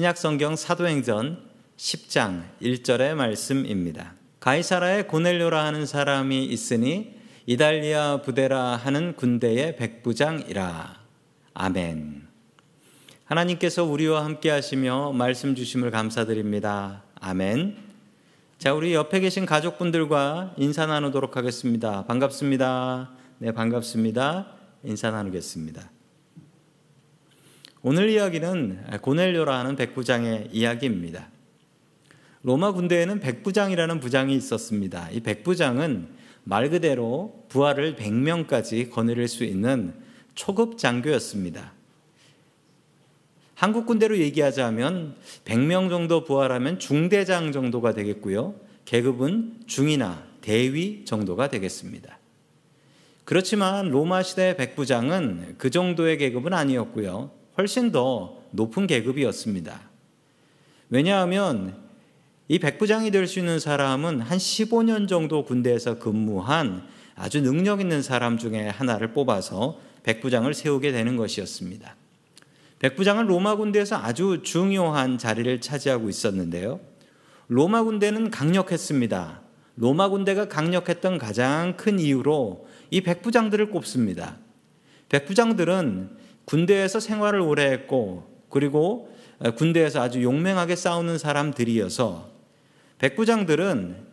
신약성경 사도행전 10장 1절의 말씀입니다. 가이사라에 고넬료라 하는 사람이 있으니 이달리아 부대라 하는 군대의 백부장이라. 아멘. 하나님께서 우리와 함께 하시며 말씀 주심을 감사드립니다. 아멘. 자, 우리 옆에 계신 가족분들과 인사 나누도록 하겠습니다. 반갑습니다. 네, 반갑습니다. 인사 나누겠습니다. 오늘 이야기는 고넬료라 하는 백부장의 이야기입니다. 로마 군대에는 백부장이라는 부장이 있었습니다. 이 백부장은 말 그대로 부하를 100명까지 거느릴 수 있는 초급 장교였습니다. 한국 군대로 얘기하자면 100명 정도 부하라면 중대장 정도가 되겠고요. 계급은 중이나 대위 정도가 되겠습니다. 그렇지만 로마 시대 백부장은 그 정도의 계급은 아니었고요. 훨씬 더 높은 계급이었습니다. 왜냐하면 이 백부장이 될 수 있는 사람은 한 15년 정도 군대에서 근무한 아주 능력 있는 사람 중에 하나를 뽑아서 백부장을 세우게 되는 것이었습니다. 백부장은 로마 군대에서 아주 중요한 자리를 차지하고 있었는데요. 로마 군대는 강력했습니다. 로마 군대가 강력했던 가장 큰 이유로 이 백부장들을 꼽습니다. 백부장들은 군대에서 생활을 오래 했고 그리고 군대에서 아주 용맹하게 싸우는 사람들이어서 백부장들은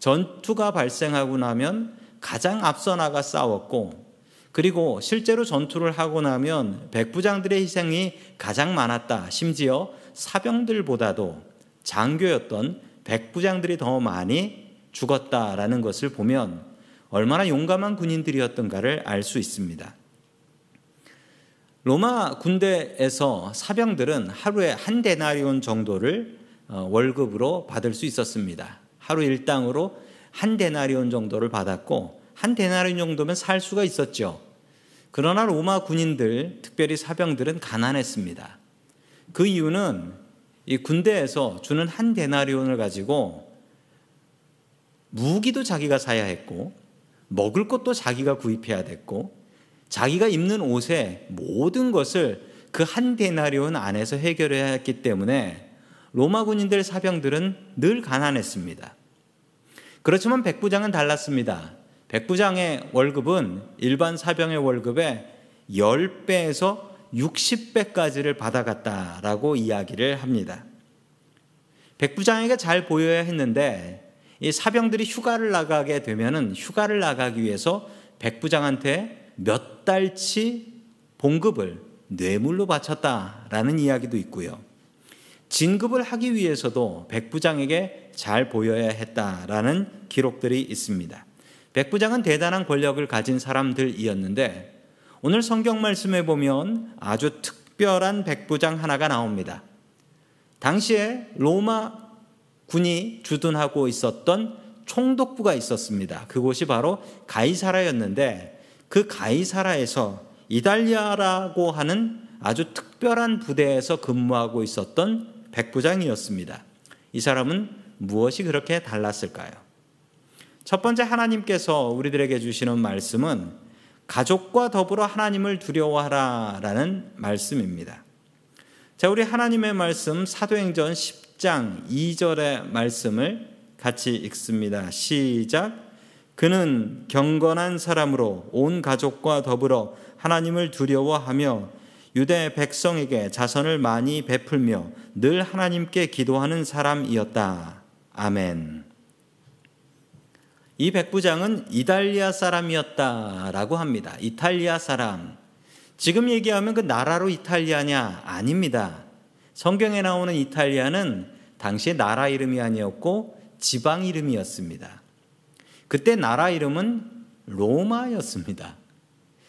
전투가 발생하고 나면 가장 앞서 나가 싸웠고 그리고 실제로 전투를 하고 나면 백부장들의 희생이 가장 많았다. 심지어 사병들보다도 장교였던 백부장들이 더 많이 죽었다라는 것을 보면 얼마나 용감한 군인들이었던가를 알 수 있습니다. 로마 군대에서 사병들은 하루에 한 데나리온 정도를 어, 월급으로 받을 수 있었습니다. 하루 일당으로 한 데나리온 정도를 받았고 한 데나리온 정도면 살 수가 있었죠. 그러나 로마 군인들, 특별히 사병들은 가난했습니다. 그 이유는 이 군대에서 주는 한 데나리온을 가지고 무기도 자기가 사야 했고 먹을 것도 자기가 구입해야 됐고 자기가 입는 옷에 모든 것을 그 한 데나리온 안에서 해결해야 했기 때문에 로마 군인들 사병들은 늘 가난했습니다. 그렇지만 백부장은 달랐습니다. 백부장의 월급은 일반 사병의 월급의 10배에서 60배까지를 받아갔다라고 이야기를 합니다. 백부장에게 잘 보여야 했는데 이 사병들이 휴가를 나가게 되면은 휴가를 나가기 위해서 백부장한테 몇 달치 봉급을 뇌물로 바쳤다라는 이야기도 있고요. 진급을 하기 위해서도 백부장에게 잘 보여야 했다라는 기록들이 있습니다. 백부장은 대단한 권력을 가진 사람들이었는데 오늘 성경 말씀에 보면 아주 특별한 백부장 하나가 나옵니다. 당시에 로마 군이 주둔하고 있었던 총독부가 있었습니다. 그곳이 바로 가이사라였는데 그 가이사라에서 이달리아라고 하는 아주 특별한 부대에서 근무하고 있었던 백부장이었습니다. 이 사람은 무엇이 그렇게 달랐을까요? 첫 번째 하나님께서 우리들에게 주시는 말씀은 가족과 더불어 하나님을 두려워하라 라는 말씀입니다. 자, 우리 하나님의 말씀 사도행전 10장 2절의 말씀을 같이 읽습니다. 시작. 그는 경건한 사람으로 온 가족과 더불어 하나님을 두려워하며 유대 백성에게 자선을 많이 베풀며 늘 하나님께 기도하는 사람이었다. 아멘. 이 백부장은 이탈리아 사람이었다라고 합니다. 이탈리아 사람. 지금 얘기하면 그 나라로 이탈리아냐? 아닙니다. 성경에 나오는 이탈리아는 당시 나라 이름이 아니었고 지방 이름이었습니다. 그때 나라 이름은 로마였습니다.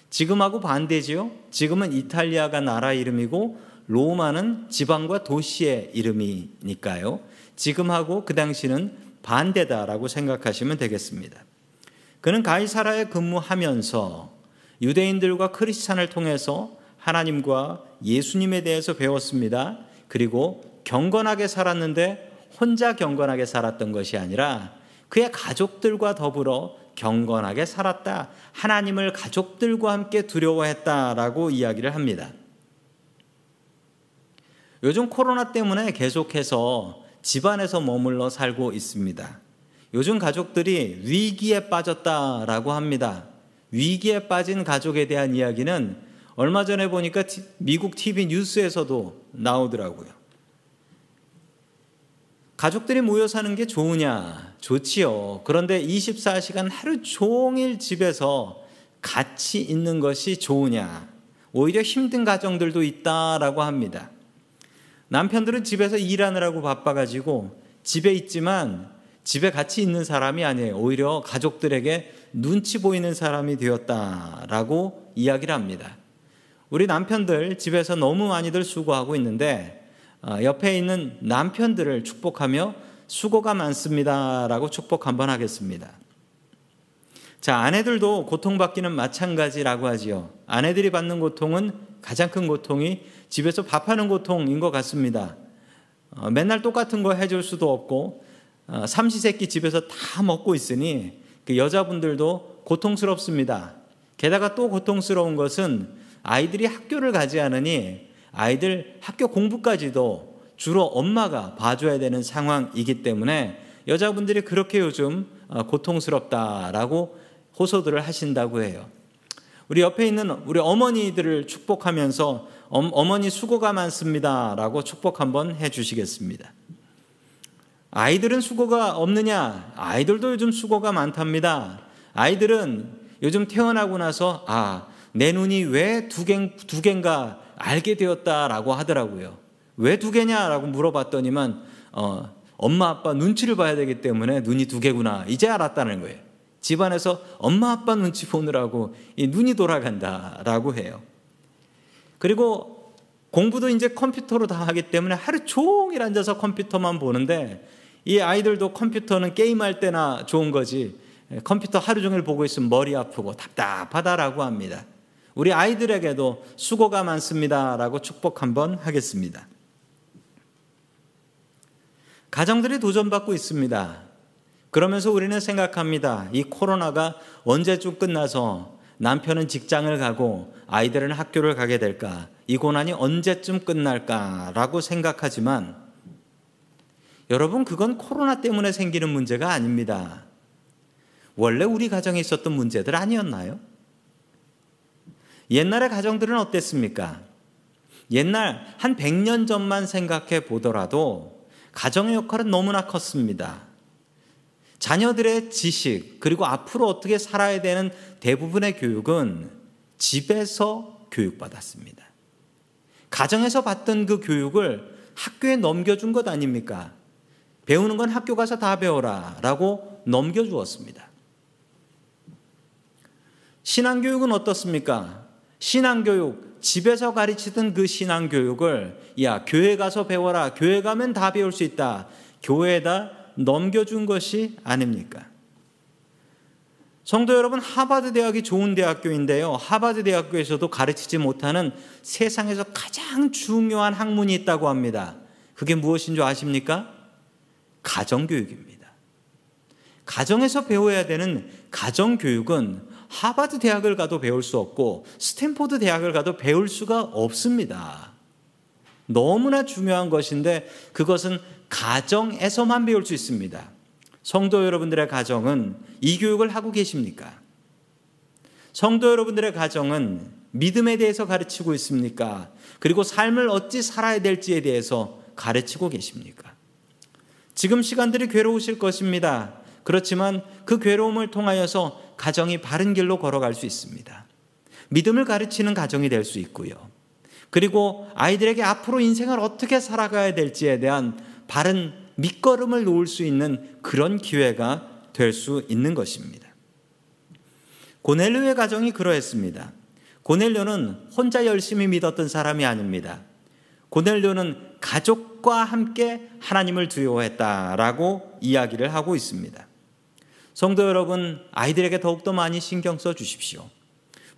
지금하고 반대지요. 지금은 이탈리아가 나라 이름이고 로마는 지방과 도시의 이름이니까요. 지금하고 그 당시는 반대다라고 생각하시면 되겠습니다. 그는 가이사라에 근무하면서 유대인들과 크리스찬을 통해서 하나님과 예수님에 대해서 배웠습니다. 그리고 경건하게 살았는데 혼자 경건하게 살았던 것이 아니라 그의 가족들과 더불어 경건하게 살았다. 하나님을 가족들과 함께 두려워했다라고 이야기를 합니다. 요즘 코로나 때문에 계속해서 집안에서 머물러 살고 있습니다. 요즘 가족들이 위기에 빠졌다라고 합니다. 위기에 빠진 가족에 대한 이야기는 얼마 전에 보니까 미국 TV 뉴스에서도 나오더라고요. 가족들이 모여 사는 게 좋으냐? 좋지요. 그런데 24시간 하루 종일 집에서 같이 있는 것이 좋으냐? 오히려 힘든 가정들도 있다라고 합니다. 남편들은 집에서 일하느라고 바빠가지고 집에 있지만 집에 같이 있는 사람이 아니에요. 오히려 가족들에게 눈치 보이는 사람이 되었다라고 이야기를 합니다. 우리 남편들 집에서 너무 많이들 수고하고 있는데 어, 옆에 있는 남편들을 축복하며 수고가 많습니다라고 축복 한번 하겠습니다. 자, 아내들도 고통받기는 마찬가지라고 하지요. 아내들이 받는 고통은 가장 큰 고통이 집에서 밥하는 고통인 것 같습니다. 어, 맨날 똑같은 거 해줄 수도 없고 어, 삼시세끼 집에서 다 먹고 있으니 그 여자분들도 고통스럽습니다. 게다가 또 고통스러운 것은 아이들이 학교를 가지 않으니 아이들 학교 공부까지도 주로 엄마가 봐줘야 되는 상황이기 때문에 여자분들이 그렇게 요즘 어, 고통스럽다라고 호소들을 하신다고 해요. 우리 옆에 있는 우리 어머니들을 축복하면서 어머니 수고가 많습니다라고 축복 한번 해 주시겠습니다. 아이들은 수고가 없느냐? 아이들도 요즘 수고가 많답니다. 아이들은 요즘 태어나고 나서 아, 내 눈이 왜 두 개, 두 개인가 알게 되었다라고 하더라고요. 왜 두 개냐라고 물어봤더니만 어, 엄마 아빠 눈치를 봐야 되기 때문에 눈이 두 개구나 이제 알았다는 거예요. 집안에서 엄마 아빠 눈치 보느라고 이 눈이 돌아간다라고 해요. 그리고 공부도 이제 컴퓨터로 다 하기 때문에 하루 종일 앉아서 컴퓨터만 보는데 이 아이들도 컴퓨터는 게임할 때나 좋은 거지 컴퓨터 하루 종일 보고 있으면 머리 아프고 답답하다라고 합니다. 우리 아이들에게도 수고가 많습니다라고 축복 한번 하겠습니다. 가정들이 도전받고 있습니다. 그러면서 우리는 생각합니다. 이 코로나가 언제쯤 끝나서 남편은 직장을 가고 아이들은 학교를 가게 될까? 이 고난이 언제쯤 끝날까라고 생각하지만 여러분 그건 코로나 때문에 생기는 문제가 아닙니다. 원래 우리 가정에 있었던 문제들 아니었나요? 옛날의 가정들은 어땠습니까? 옛날 한 100년 전만 생각해 보더라도 가정의 역할은 너무나 컸습니다. 자녀들의 지식, 그리고 앞으로 어떻게 살아야 되는 대부분의 교육은 집에서 교육받았습니다. 가정에서 받던 그 교육을 학교에 넘겨준 것 아닙니까? 배우는 건 학교 가서 다 배워라 라고 넘겨주었습니다. 신앙교육은 어떻습니까? 신앙교육, 집에서 가르치던 그 신앙교육을 야, 교회 가서 배워라. 교회 가면 다 배울 수 있다. 교회에다 넘겨준 것이 아닙니까? 성도 여러분, 하버드 대학이 좋은 대학교인데요. 하버드 대학교에서도 가르치지 못하는 세상에서 가장 중요한 학문이 있다고 합니다. 그게 무엇인 줄 아십니까? 가정교육입니다. 가정에서 배워야 되는 가정교육은 하버드 대학을 가도 배울 수 없고 스탠포드 대학을 가도 배울 수가 없습니다. 너무나 중요한 것인데 그것은 가정에서만 배울 수 있습니다. 성도 여러분들의 가정은 이 교육을 하고 계십니까? 성도 여러분들의 가정은 믿음에 대해서 가르치고 있습니까? 그리고 삶을 어찌 살아야 될지에 대해서 가르치고 계십니까? 지금 시간들이 괴로우실 것입니다. 그렇지만 그 괴로움을 통하여서 가정이 바른 길로 걸어갈 수 있습니다. 믿음을 가르치는 가정이 될 수 있고요. 그리고 아이들에게 앞으로 인생을 어떻게 살아가야 될지에 대한 바른 밑거름을 놓을 수 있는 그런 기회가 될 수 있는 것입니다. 고넬료의 가정이 그러했습니다. 고넬료는 혼자 열심히 믿었던 사람이 아닙니다. 고넬료는 가족과 함께 하나님을 두려워했다라고 이야기를 하고 있습니다. 성도 여러분, 아이들에게 더욱더 많이 신경 써 주십시오.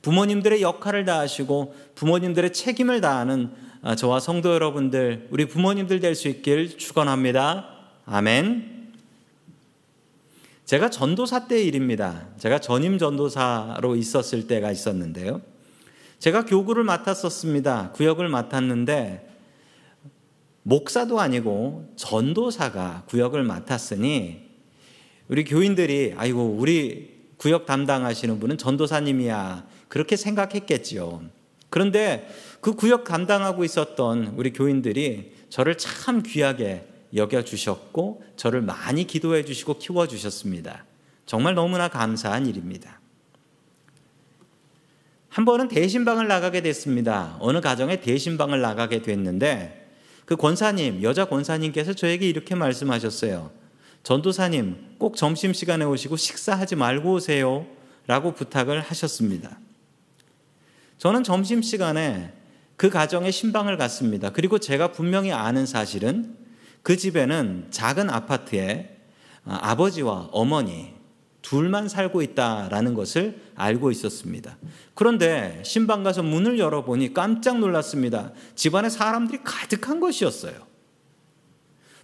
부모님들의 역할을 다하시고 부모님들의 책임을 다하는 아, 저와 성도 여러분들, 우리 부모님들 될 수 있길 축원합니다. 아멘. 제가 전도사 때 일입니다. 제가 전임 전도사로 있었을 때가 있었는데요. 제가 교구를 맡았었습니다. 구역을 맡았는데 목사도 아니고 전도사가 구역을 맡았으니 우리 교인들이 아이고 우리 구역 담당하시는 분은 전도사님이야 그렇게 생각했겠지요. 그런데 그 구역 감당하고 있었던 우리 교인들이 저를 참 귀하게 여겨 주셨고 저를 많이 기도해 주시고 키워 주셨습니다. 정말 너무나 감사한 일입니다. 한 번은 대신방을 나가게 됐습니다. 어느 가정에 대신방을 나가게 됐는데 그 권사님, 여자 권사님께서 저에게 이렇게 말씀하셨어요. 전도사님, 꼭 점심시간에 오시고 식사하지 말고 오세요. 라고 부탁을 하셨습니다. 저는 점심시간에 그 가정에 신방을 갔습니다. 그리고 제가 분명히 아는 사실은 그 집에는 작은 아파트에 아버지와 어머니, 둘만 살고 있다라는 것을 알고 있었습니다. 그런데 신방 가서 문을 열어보니 깜짝 놀랐습니다. 집안에 사람들이 가득한 것이었어요.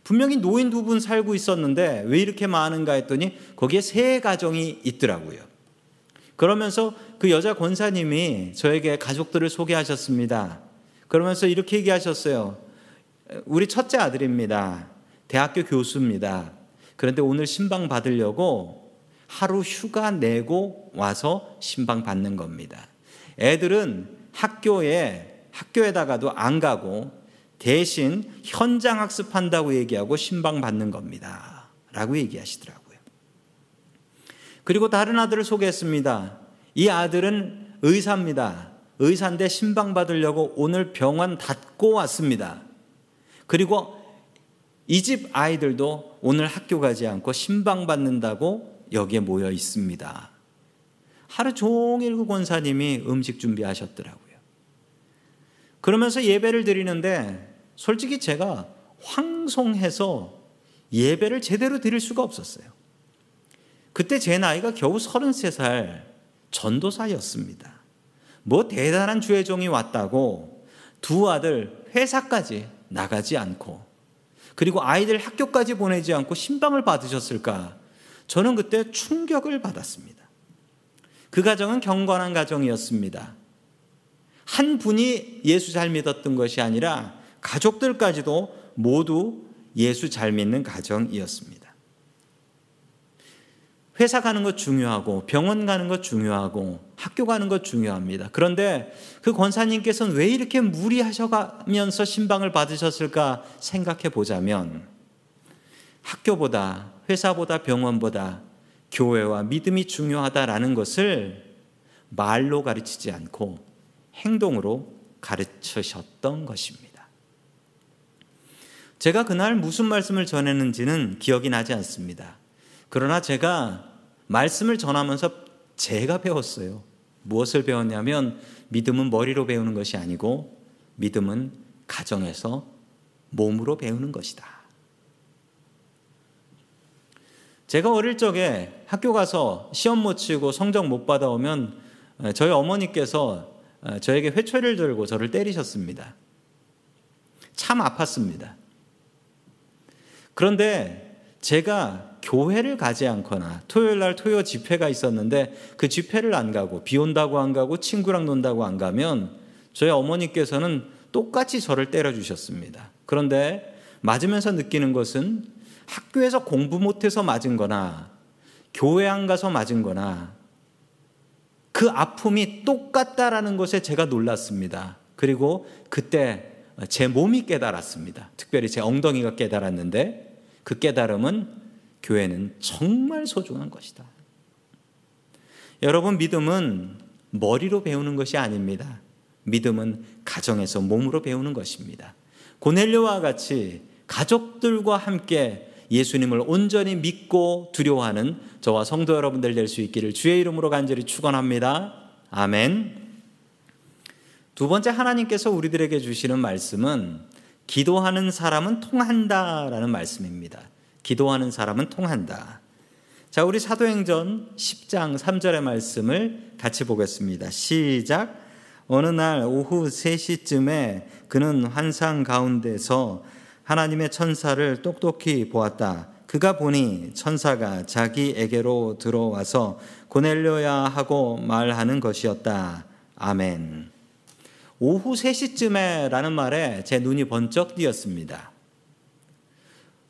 분명히 노인 두 분 살고 있었는데 왜 이렇게 많은가 했더니 거기에 세 가정이 있더라고요. 그러면서 그 여자 권사님이 저에게 가족들을 소개하셨습니다. 그러면서 이렇게 얘기하셨어요. 우리 첫째 아들입니다. 대학교 교수입니다. 그런데 오늘 신방 받으려고 하루 휴가 내고 와서 신방 받는 겁니다. 애들은 학교에 학교에다가도 안 가고 대신 현장 학습한다고 얘기하고 신방 받는 겁니다. 라고 얘기하시더라고요. 그리고 다른 아들을 소개했습니다. 이 아들은 의사입니다. 의사인데 신방 받으려고 오늘 병원 닫고 왔습니다. 그리고 이 집 아이들도 오늘 학교 가지 않고 신방 받는다고 여기에 모여 있습니다. 하루 종일 그 권사님이 음식 준비하셨더라고요. 그러면서 예배를 드리는데 솔직히 제가 황송해서 예배를 제대로 드릴 수가 없었어요. 그때 제 나이가 겨우 33살 전도사였습니다. 뭐 대단한 주의 종이 왔다고 두 아들 회사까지 나가지 않고 그리고 아이들 학교까지 보내지 않고 신방을 받으셨을까 저는 그때 충격을 받았습니다. 그 가정은 경건한 가정이었습니다. 한 분이 예수 잘 믿었던 것이 아니라 가족들까지도 모두 예수 잘 믿는 가정이었습니다. 회사 가는 것 중요하고 병원 가는 것 중요하고 학교 가는 것 중요합니다. 그런데 그 권사님께서는 왜 이렇게 무리하셔가면서 신방을 받으셨을까 생각해 보자면 학교보다 회사보다 병원보다 교회와 믿음이 중요하다라는 것을 말로 가르치지 않고 행동으로 가르치셨던 것입니다. 제가 그날 무슨 말씀을 전했는지는 기억이 나지 않습니다. 그러나 제가 말씀을 전하면서 제가 배웠어요. 무엇을 배웠냐면 믿음은 머리로 배우는 것이 아니고 믿음은 가정에서 몸으로 배우는 것이다. 제가 어릴 적에 학교 가서 시험 못 치고 성적 못 받아오면 저희 어머니께서 저에게 회초리를 들고 저를 때리셨습니다. 참 아팠습니다. 그런데 제가 교회를 가지 않거나 토요일 날 토요 집회가 있었는데 그 집회를 안 가고 비 온다고 안 가고 친구랑 논다고 안 가면 저희 어머니께서는 똑같이 저를 때려 주셨습니다. 그런데 맞으면서 느끼는 것은 학교에서 공부 못해서 맞은 거나 교회 안 가서 맞은 거나 그 아픔이 똑같다라는 것에 제가 놀랐습니다. 그리고 그때 제 몸이 깨달았습니다. 특별히 제 엉덩이가 깨달았는데 그 깨달음은 교회는 정말 소중한 것이다. 여러분, 믿음은 머리로 배우는 것이 아닙니다. 믿음은 가정에서 몸으로 배우는 것입니다. 고넬료와 같이 가족들과 함께 예수님을 온전히 믿고 두려워하는 저와 성도 여러분들 될 수 있기를 주의 이름으로 간절히 축원합니다. 아멘. 두 번째 하나님께서 우리들에게 주시는 말씀은 기도하는 사람은 통한다라는 말씀입니다. 기도하는 사람은 통한다. 자, 우리 사도행전 10장 3절의 말씀을 같이 보겠습니다. 시작. 어느 날 오후 3시쯤에 그는 환상 가운데서 하나님의 천사를 똑똑히 보았다. 그가 보니 천사가 자기에게로 들어와서 고넬료야 하고 말하는 것이었다. 아멘. 오후 3시쯤에 라는 말에 제 눈이 번쩍 띄었습니다.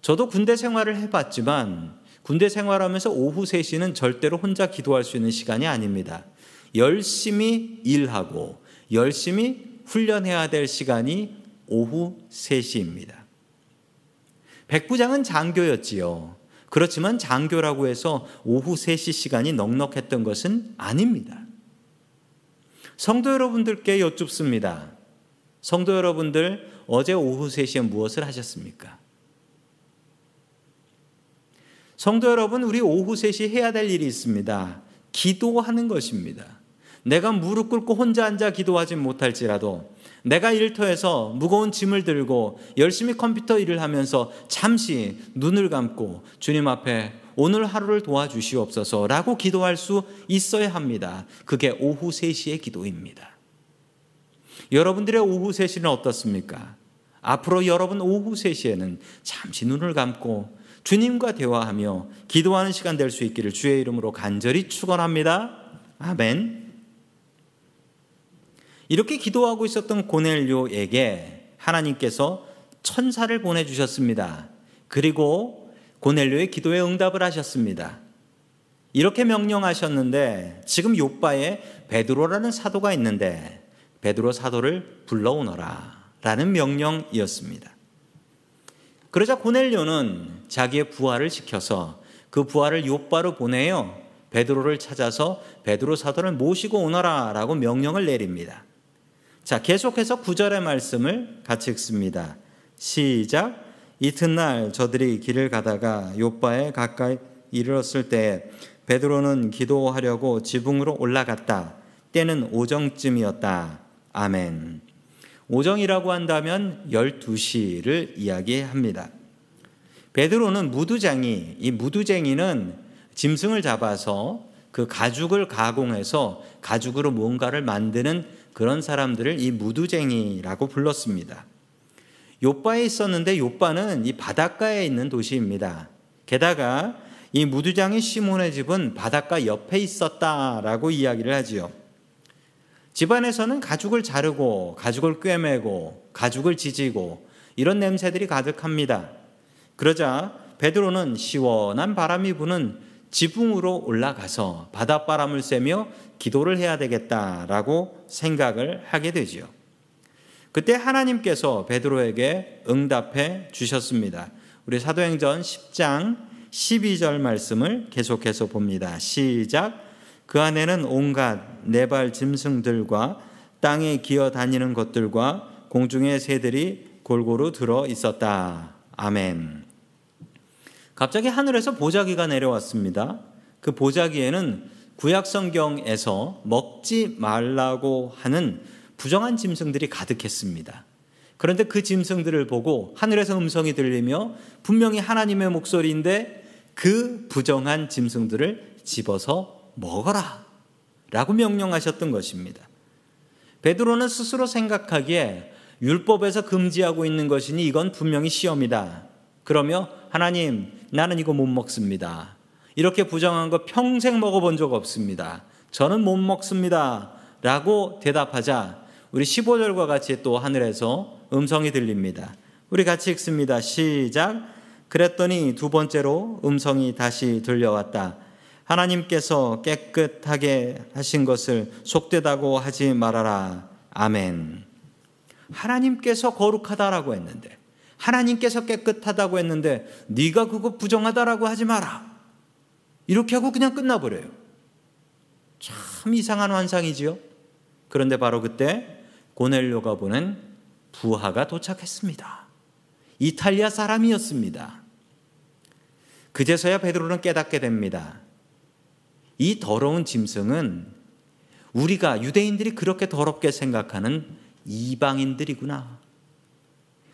저도 군대 생활을 해봤지만 군대 생활하면서 오후 3시는 절대로 혼자 기도할 수 있는 시간이 아닙니다. 열심히 일하고 열심히 훈련해야 될 시간이 오후 3시입니다. 백부장은 장교였지요. 그렇지만 장교라고 해서 오후 3시 시간이 넉넉했던 것은 아닙니다. 성도 여러분들께 여쭙습니다. 성도 여러분들 어제 오후 3시에 무엇을 하셨습니까? 성도 여러분, 우리 오후 3시 해야 될 일이 있습니다. 기도하는 것입니다. 내가 무릎 꿇고 혼자 앉아 기도하지 못할지라도 내가 일터에서 무거운 짐을 들고 열심히 컴퓨터 일을 하면서 잠시 눈을 감고 주님 앞에 오늘 하루를 도와주시옵소서라고 기도할 수 있어야 합니다. 그게 오후 3시의 기도입니다. 여러분들의 오후 3시는 어떻습니까? 앞으로 여러분 오후 3시에는 잠시 눈을 감고 주님과 대화하며 기도하는 시간 될 수 있기를 주의 이름으로 간절히 축원합니다. 아멘. 이렇게 기도하고 있었던 고넬료에게 하나님께서 천사를 보내 주셨습니다. 그리고 고넬료의 기도에 응답을 하셨습니다. 이렇게 명령하셨는데 지금 요바에 베드로라는 사도가 있는데 베드로 사도를 불러오너라 라는 명령이었습니다. 그러자 고넬료는 자기의 부하를 시켜서 그 부하를 요바로 보내요. 베드로를 찾아서 베드로 사도를 모시고 오너라라고 명령을 내립니다. 자, 계속해서 구절의 말씀을 같이 읽습니다. 시작. 이튿날 저들이 길을 가다가 요바에 가까이 이르렀을 때 베드로는 기도하려고 지붕으로 올라갔다. 때는 오정쯤이었다. 아멘. 오정이라고 한다면 12시를 이야기합니다. 베드로는 무두쟁이, 이 무두쟁이는 짐승을 잡아서 그 가죽을 가공해서 가죽으로 뭔가를 만드는 그런 사람들을 이 무두쟁이라고 불렀습니다. 요바에 있었는데 요바는 이 바닷가에 있는 도시입니다. 게다가 이 무두장이 시몬의 집은 바닷가 옆에 있었다라고 이야기를 하지요. 집안에서는 가죽을 자르고 가죽을 꿰매고 가죽을 지지고 이런 냄새들이 가득합니다. 그러자 베드로는 시원한 바람이 부는 지붕으로 올라가서 바닷바람을 쐬며 기도를 해야 되겠다라고 생각을 하게 되지요. 그때 하나님께서 베드로에게 응답해 주셨습니다. 우리 사도행전 10장 12절 말씀을 계속해서 봅니다. 시작. 그 안에는 온갖 네발 짐승들과 땅에 기어 다니는 것들과 공중의 새들이 골고루 들어 있었다. 아멘. 갑자기 하늘에서 보자기가 내려왔습니다. 그 보자기에는 구약 성경에서 먹지 말라고 하는 부정한 짐승들이 가득했습니다. 그런데 그 짐승들을 보고 하늘에서 음성이 들리며 분명히 하나님의 목소리인데 그 부정한 짐승들을 집어서 먹어라 라고 명령하셨던 것입니다. 베드로는 스스로 생각하기에 율법에서 금지하고 있는 것이니 이건 분명히 시험이다. 그러며 하나님, 나는 이거 못 먹습니다. 이렇게 부정한 거 평생 먹어본 적 없습니다. 저는 못 먹습니다. 라고 대답하자 우리 15절과 같이 또 하늘에서 음성이 들립니다. 우리 같이 읽습니다. 시작. 그랬더니 두 번째로 음성이 다시 들려왔다. 하나님께서 깨끗하게 하신 것을 속되다고 하지 말아라. 아멘. 하나님께서 거룩하다라고 했는데 하나님께서 깨끗하다고 했는데 네가 그거 부정하다라고 하지 마라. 이렇게 하고 그냥 끝나버려요. 참 이상한 환상이지요. 그런데 바로 그때 고넬료가 보낸 부하가 도착했습니다. 이탈리아 사람이었습니다. 그제서야 베드로는 깨닫게 됩니다. 이 더러운 짐승은 우리가 유대인들이 그렇게 더럽게 생각하는 이방인들이구나.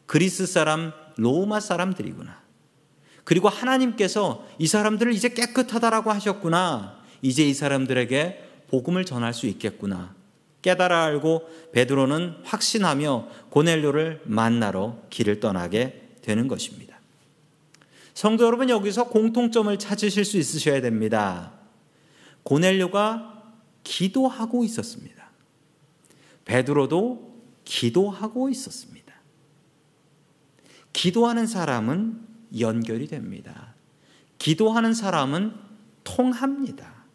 그리스 사람, 로마 사람들이구나. 그리고 하나님께서 이 사람들을 이제 깨끗하다라고 하셨구나. 이제 이 사람들에게 복음을 전할 수 있겠구나. 깨달아 알고 베드로는 확신하며 고넬료를 만나러 길을 떠나게 되는 것입니다. 성도 여러분 여기서 공통점을 찾으실 수 있으셔야 됩니다. 고넬료가 기도하고 있었습니다. 베드로도 기도하고 있었습니다. 기도하는 사람은 연결이 됩니다. 기도하는 사람은 통합니다.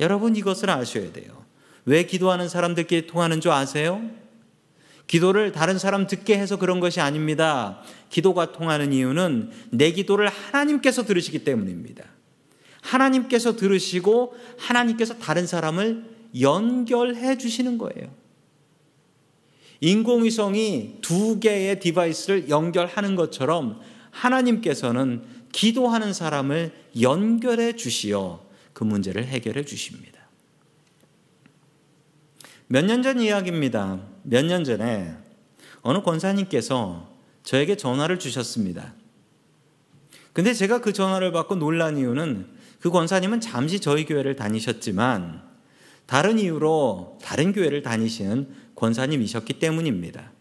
여러분 이것을 아셔야 돼요. 왜 기도하는 사람들끼리 통하는 줄 아세요? 기도를 다른 사람 듣게 해서 그런 것이 아닙니다. 기도가 통하는 이유는 내 기도를 하나님께서 들으시기 때문입니다. 하나님께서 들으시고 하나님께서 다른 사람을 연결해 주시는 거예요. 인공위성이 두 개의 디바이스를 연결하는 것처럼 하나님께서는 기도하는 사람을 연결해 주시어 그 문제를 해결해 주십니다. 몇 년 전 이야기입니다. 몇 년 전에 어느 권사님께서 저에게 전화를 주셨습니다. 근데 제가 그 전화를 받고 놀란 이유는 그 권사님은 잠시 저희 교회를 다니셨지만 다른 이유로 다른 교회를 다니시는 권사님이셨기 때문입니다.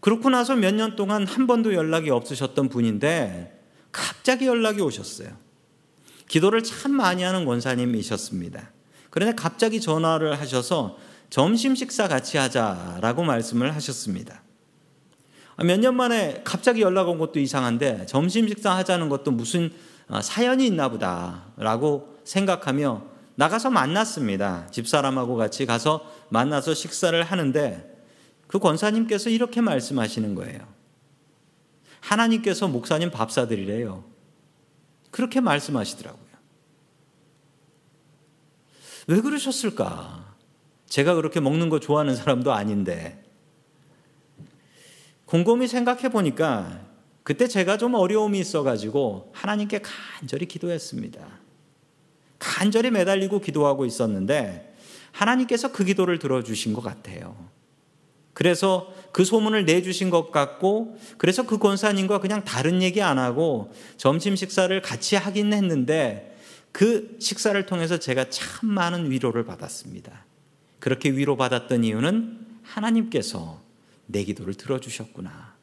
그렇고 나서 몇 년 동안 한 번도 연락이 없으셨던 분인데 갑자기 연락이 오셨어요. 기도를 참 많이 하는 권사님이셨습니다. 그런데 갑자기 전화를 하셔서 점심 식사 같이 하자라고 말씀을 하셨습니다. 아, 몇년 만에 갑자기 연락 온 것도 이상한데 점심 식사 하자는 것도 무슨 어, 사연이 있나 보다라고 생각하며 나가서 만났습니다. 집사람하고 같이 가서 만나서 식사를 하는데 그 권사님께서 이렇게 말씀하시는 거예요. 하나님께서 목사님 밥 사드리래요. 그렇게 말씀하시더라고요. 왜 그러셨을까? 제가 그렇게 먹는 거 좋아하는 사람도 아닌데. 곰곰이 생각해 보니까 그때 제가 좀 어려움이 있어가지고 하나님께 간절히 기도했습니다. 간절히 매달리고 기도하고 있었는데 하나님께서 그 기도를 들어주신 것 같아요. 그래서 그 소문을 내주신 것 같고, 그래서 그 권사님과 그냥 다른 얘기 안 하고 점심 식사를 같이 하긴 했는데, 그 식사를 통해서 제가 참 많은 위로를 받았습니다. 그렇게 위로받았던 이유는 하나님께서 내 기도를 들어주셨구나.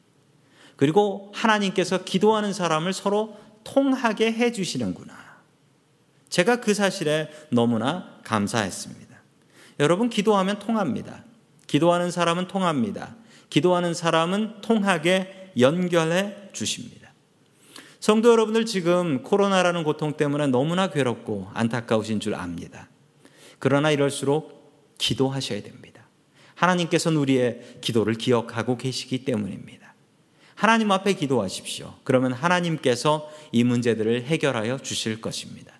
그리고 하나님께서 기도하는 사람을 서로 통하게 해주시는구나. 제가 그 사실에 너무나 감사했습니다. 여러분, 기도하면 통합니다. 기도하는 사람은 통합니다. 기도하는 사람은 통하게 연결해 주십니다. 성도 여러분들 지금 코로나라는 고통 때문에 너무나 괴롭고 안타까우신 줄 압니다. 그러나 이럴수록 기도하셔야 됩니다. 하나님께서는 우리의 기도를 기억하고 계시기 때문입니다. 하나님 앞에 기도하십시오. 그러면 하나님께서 이 문제들을 해결하여 주실 것입니다.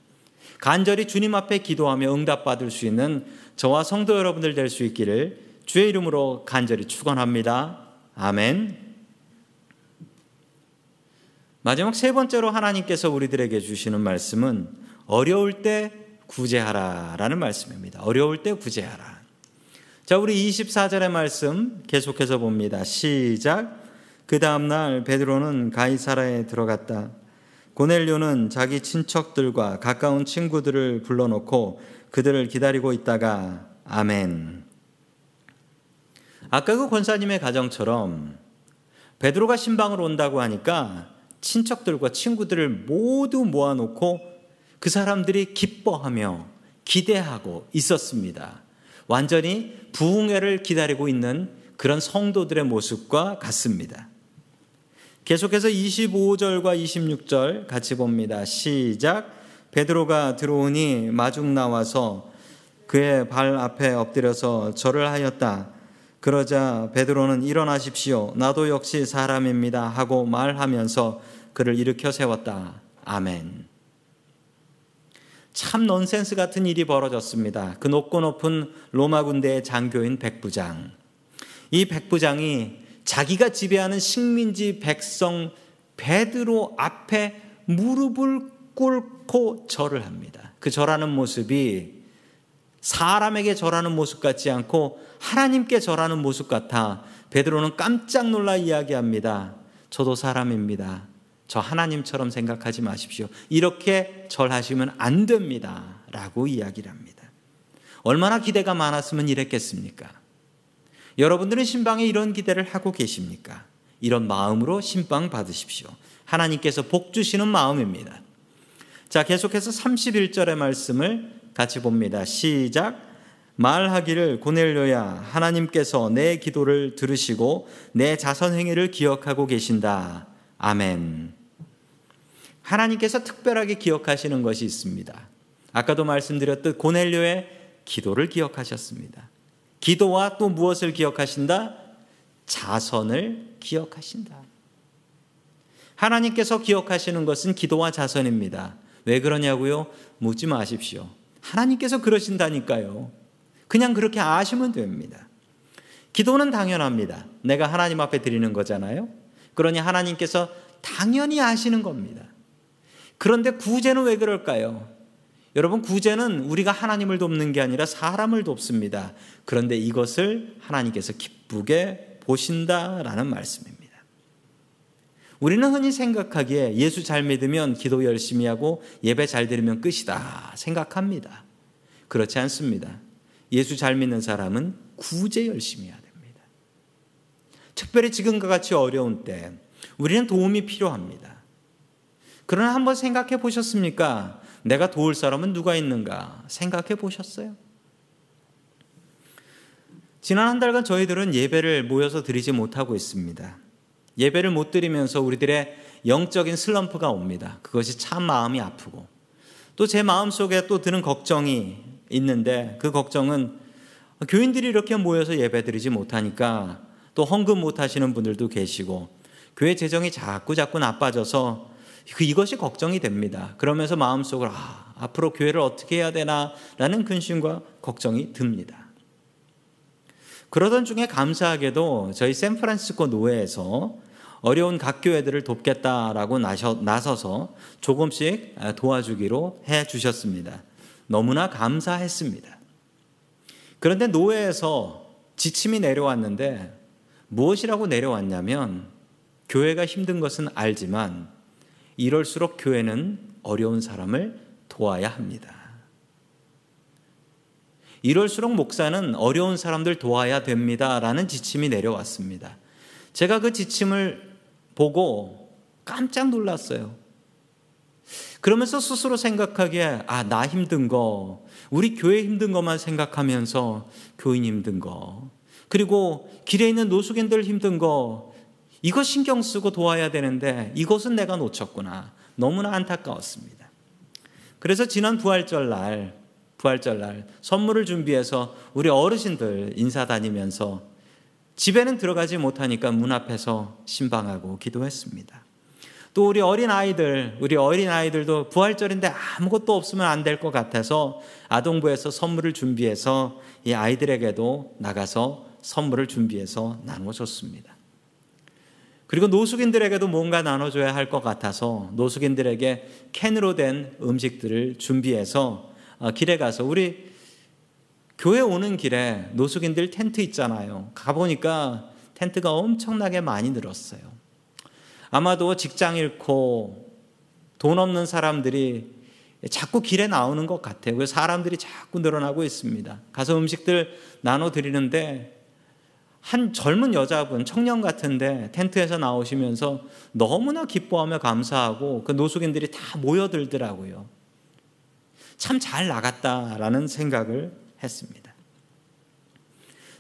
간절히 주님 앞에 기도하며 응답받을 수 있는 저와 성도 여러분들 될 수 있기를 주의 이름으로 간절히 축원합니다. 아멘. 마지막 세 번째로 하나님께서 우리들에게 주시는 말씀은 어려울 때 구제하라라는 말씀입니다. 어려울 때 구제하라. 자, 우리 24절의 말씀 계속해서 봅니다. 시작. 그 다음 날 베드로는 가이사라에 들어갔다. 고넬료는 자기 친척들과 가까운 친구들을 불러놓고 그들을 기다리고 있다가 아멘. 아까 그 권사님의 가정처럼 베드로가 신방으로 온다고 하니까 친척들과 친구들을 모두 모아놓고 그 사람들이 기뻐하며 기대하고 있었습니다. 완전히 부흥회를 기다리고 있는 그런 성도들의 모습과 같습니다. 계속해서 25절과 26절 같이 봅니다. 시작. 베드로가 들어오니 마중 나와서 그의 발 앞에 엎드려서 절을 하였다. 그러자 베드로는 일어나십시오. 나도 역시 사람입니다. 하고 말하면서 그를 일으켜 세웠다. 아멘. 참 넌센스 같은 일이 벌어졌습니다. 그 높고 높은 로마 군대의 장교인 백부장. 이 백부장이 자기가 지배하는 식민지 백성 베드로 앞에 무릎을 꿇고 절을 합니다. 그 절하는 모습이 사람에게 절하는 모습 같지 않고 하나님께 절하는 모습 같아 베드로는 깜짝 놀라 이야기합니다. 저도 사람입니다. 저 하나님처럼 생각하지 마십시오. 이렇게 절하시면 안 됩니다. 라고 이야기를 합니다. 얼마나 기대가 많았으면 이랬겠습니까? 여러분들은 신방에 이런 기대를 하고 계십니까? 이런 마음으로 신방 받으십시오. 하나님께서 복 주시는 마음입니다. 자, 계속해서 31절의 말씀을 같이 봅니다. 시작. 말하기를 고넬료야 하나님께서 내 기도를 들으시고 내 자선 행위를 기억하고 계신다. 아멘. 하나님께서 특별하게 기억하시는 것이 있습니다. 아까도 말씀드렸듯 고넬료의 기도를 기억하셨습니다. 기도와 또 무엇을 기억하신다? 자선을 기억하신다. 하나님께서 기억하시는 것은 기도와 자선입니다. 왜 그러냐고요? 묻지 마십시오. 하나님께서 그러신다니까요. 그냥 그렇게 아시면 됩니다. 기도는 당연합니다. 내가 하나님 앞에 드리는 거잖아요. 그러니 하나님께서 당연히 아시는 겁니다. 그런데 구제는 왜 그럴까요? 여러분, 구제는 우리가 하나님을 돕는 게 아니라 사람을 돕습니다. 그런데 이것을 하나님께서 기쁘게 보신다라는 말씀입니다. 우리는 흔히 생각하기에 예수 잘 믿으면 기도 열심히 하고 예배 잘 드리면 끝이다 생각합니다. 그렇지 않습니다. 예수 잘 믿는 사람은 구제 열심히 됩니다. 특별히 지금과 같이 어려운 때 우리는 도움이 필요합니다. 그러나 한번 생각해 보셨습니까? 내가 도울 사람은 누가 있는가 생각해 보셨어요? 지난 한 달간 저희들은 예배를 모여서 드리지 못하고 있습니다. 예배를 못 드리면서 우리들의 영적인 슬럼프가 옵니다. 그것이 참 마음이 아프고 또 제 마음 속에 또 드는 걱정이 있는데 그 걱정은 교인들이 이렇게 모여서 예배 드리지 못하니까 또 헌금 못 하시는 분들도 계시고 교회 재정이 자꾸 자꾸 나빠져서 그 이것이 걱정이 됩니다. 그러면서 마음속으로 아, 앞으로 교회를 어떻게 해야 되나라는 근심과 걱정이 듭니다. 그러던 중에 감사하게도 저희 샌프란시스코 노회에서 어려운 각 교회들을 돕겠다라고 나서서 조금씩 도와주기로 해 주셨습니다. 너무나 감사했습니다. 그런데 노회에서 지침이 내려왔는데 무엇이라고 내려왔냐면 교회가 힘든 것은 알지만 이럴수록 교회는 어려운 사람을 도와야 합니다. 이럴수록 목사는 어려운 사람들 도와야 됩니다. 라는 지침이 내려왔습니다. 제가 그 지침을 보고 깜짝 놀랐어요. 그러면서 스스로 생각하기에, 아, 나 힘든 거, 우리 교회 힘든 것만 생각하면서 교인 힘든 거, 그리고 길에 있는 노숙인들 힘든 거, 이거 신경 쓰고 도와야 되는데 이것은 내가 놓쳤구나. 너무나 안타까웠습니다. 그래서 지난 부활절 날, 부활절 날 선물을 준비해서 우리 어르신들 인사 다니면서 집에는 들어가지 못하니까 문 앞에서 신방하고 기도했습니다. 또 우리 어린 아이들, 우리 어린 아이들도 부활절인데 아무것도 없으면 안 될 것 같아서 아동부에서 선물을 준비해서 이 아이들에게도 나가서 선물을 준비해서 나눠줬습니다. 그리고 노숙인들에게도 뭔가 나눠줘야 할 것 같아서 노숙인들에게 캔으로 된 음식들을 준비해서 어, 길에 가서 우리 교회 오는 길에 노숙인들 텐트 있잖아요. 가보니까 텐트가 엄청나게 많이 늘었어요. 아마도 직장 잃고 돈 없는 사람들이 자꾸 길에 나오는 것 같아요. 사람들이 자꾸 늘어나고 있습니다. 가서 음식들 나눠 드리는데 한 젊은 여자분, 청년 같은데 텐트에서 나오시면서 너무나 기뻐하며 감사하고 그 노숙인들이 다 모여들더라고요. 참 잘 나갔다라는 생각을 했습니다.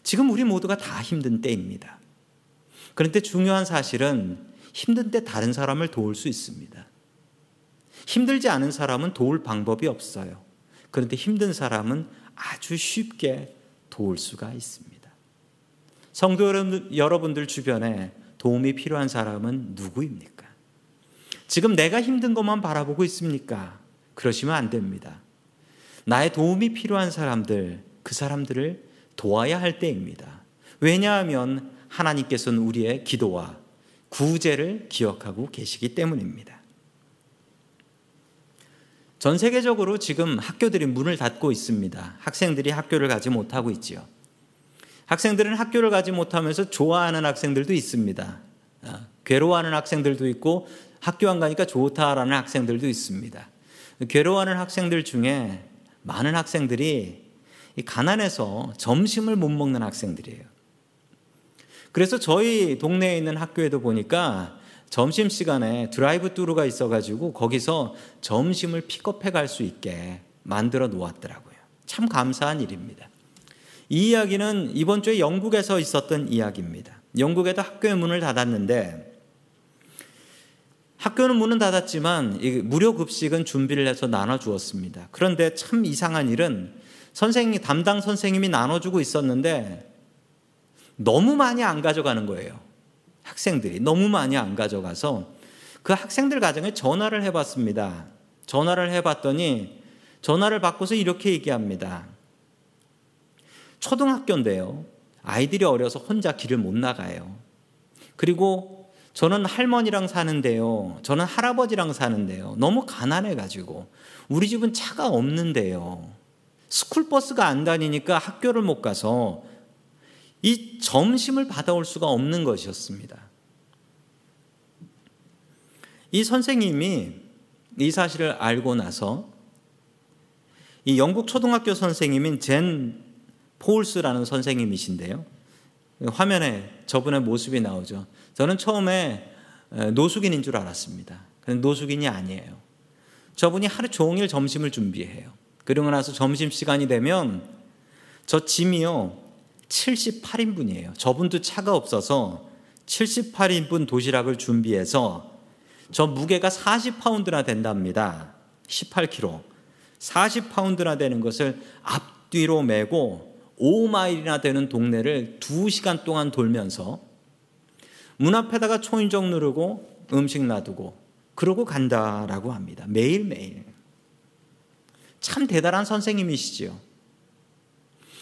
지금 우리 모두가 다 힘든 때입니다. 그런데 중요한 사실은 힘든 때 다른 사람을 도울 수 있습니다. 힘들지 않은 사람은 도울 방법이 없어요. 그런데 힘든 사람은 아주 쉽게 도울 수가 있습니다. 성도 여러분들 주변에 도움이 필요한 사람은 누구입니까? 지금 내가 힘든 것만 바라보고 있습니까? 그러시면 안 됩니다. 나의 도움이 필요한 사람들, 그 사람들을 도와야 할 때입니다. 왜냐하면 하나님께서는 우리의 기도와 구제를 기억하고 계시기 때문입니다. 전 세계적으로 지금 학교들이 문을 닫고 있습니다. 학생들이 학교를 가지 못하고 있지요. 학생들은 학교를 가지 못하면서 좋아하는 학생들도 있습니다. 아, 괴로워하는 학생들도 있고 학교 안 가니까 좋다라는 학생들도 있습니다. 괴로워하는 학생들 중에 많은 학생들이 가난해서 점심을 못 먹는 학생들이에요. 그래서 저희 동네에 있는 학교에도 보니까 점심 시간에 드라이브 뚜루가 있어가지고 거기서 점심을 픽업해 갈 수 있게 만들어 놓았더라고요. 참 감사한 일입니다. 이 이야기는 이번 주에 영국에서 있었던 이야기입니다. 영국에도 학교의 문을 닫았는데 학교는 문은 닫았지만 무료 급식은 준비를 해서 나눠 주었습니다. 그런데 참 이상한 일은 선생님 담당 선생님이 나눠 주고 있었는데 너무 많이 안 가져가는 거예요. 학생들이 너무 많이 안 가져가서 그 학생들 가정에 전화를 해 봤습니다. 전화를 해 봤더니 전화를 받고서 이렇게 얘기합니다. 초등학교인데요. 아이들이 어려서 혼자 길을 못 나가요. 그리고 저는 할머니랑 사는데요. 저는 할아버지랑 사는데요. 너무 가난해가지고 우리 집은 차가 없는데요. 스쿨버스가 안 다니니까 학교를 못 가서 이 점심을 받아올 수가 없는 것이었습니다. 이 선생님이 이 사실을 알고 나서 이 영국 초등학교 선생님인 젠 폴스라는 선생님이신데요. 화면에 저분의 모습이 나오죠. 저는 처음에 노숙인인 줄 알았습니다. 노숙인이 아니에요. 저분이 하루 종일 점심을 준비해요. 그러고 나서 점심 시간이 되면 저 짐이요. 78인분이에요. 저분도 차가 없어서 78인분 도시락을 준비해서 저 무게가 40파운드나 된답니다. 18kg. 40파운드나 되는 것을 앞뒤로 메고 5마일이나 되는 동네를 2시간 동안 돌면서 문 앞에다가 초인종 누르고 음식 놔두고 그러고 간다라고 합니다. 매일매일. 참 대단한 선생님이시지요.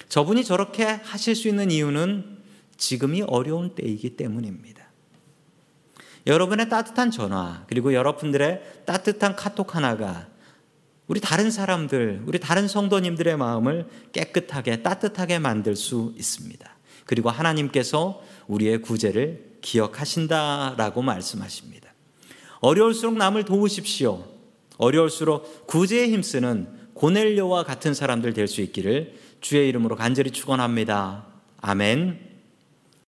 저분이 저렇게 하실 수 있는 이유는 지금이 어려운 때이기 때문입니다. 여러분의 따뜻한 전화, 그리고 여러분들의 따뜻한 카톡 하나가 우리 다른 사람들, 우리 다른 성도님들의 마음을 깨끗하게 따뜻하게 만들 수 있습니다. 그리고 하나님께서 우리의 구제를 기억하신다라고 말씀하십니다. 어려울수록 남을 도우십시오. 어려울수록 구제에 힘쓰는 고넬료와 같은 사람들 될 수 있기를 주의 이름으로 간절히 축원합니다. 아멘.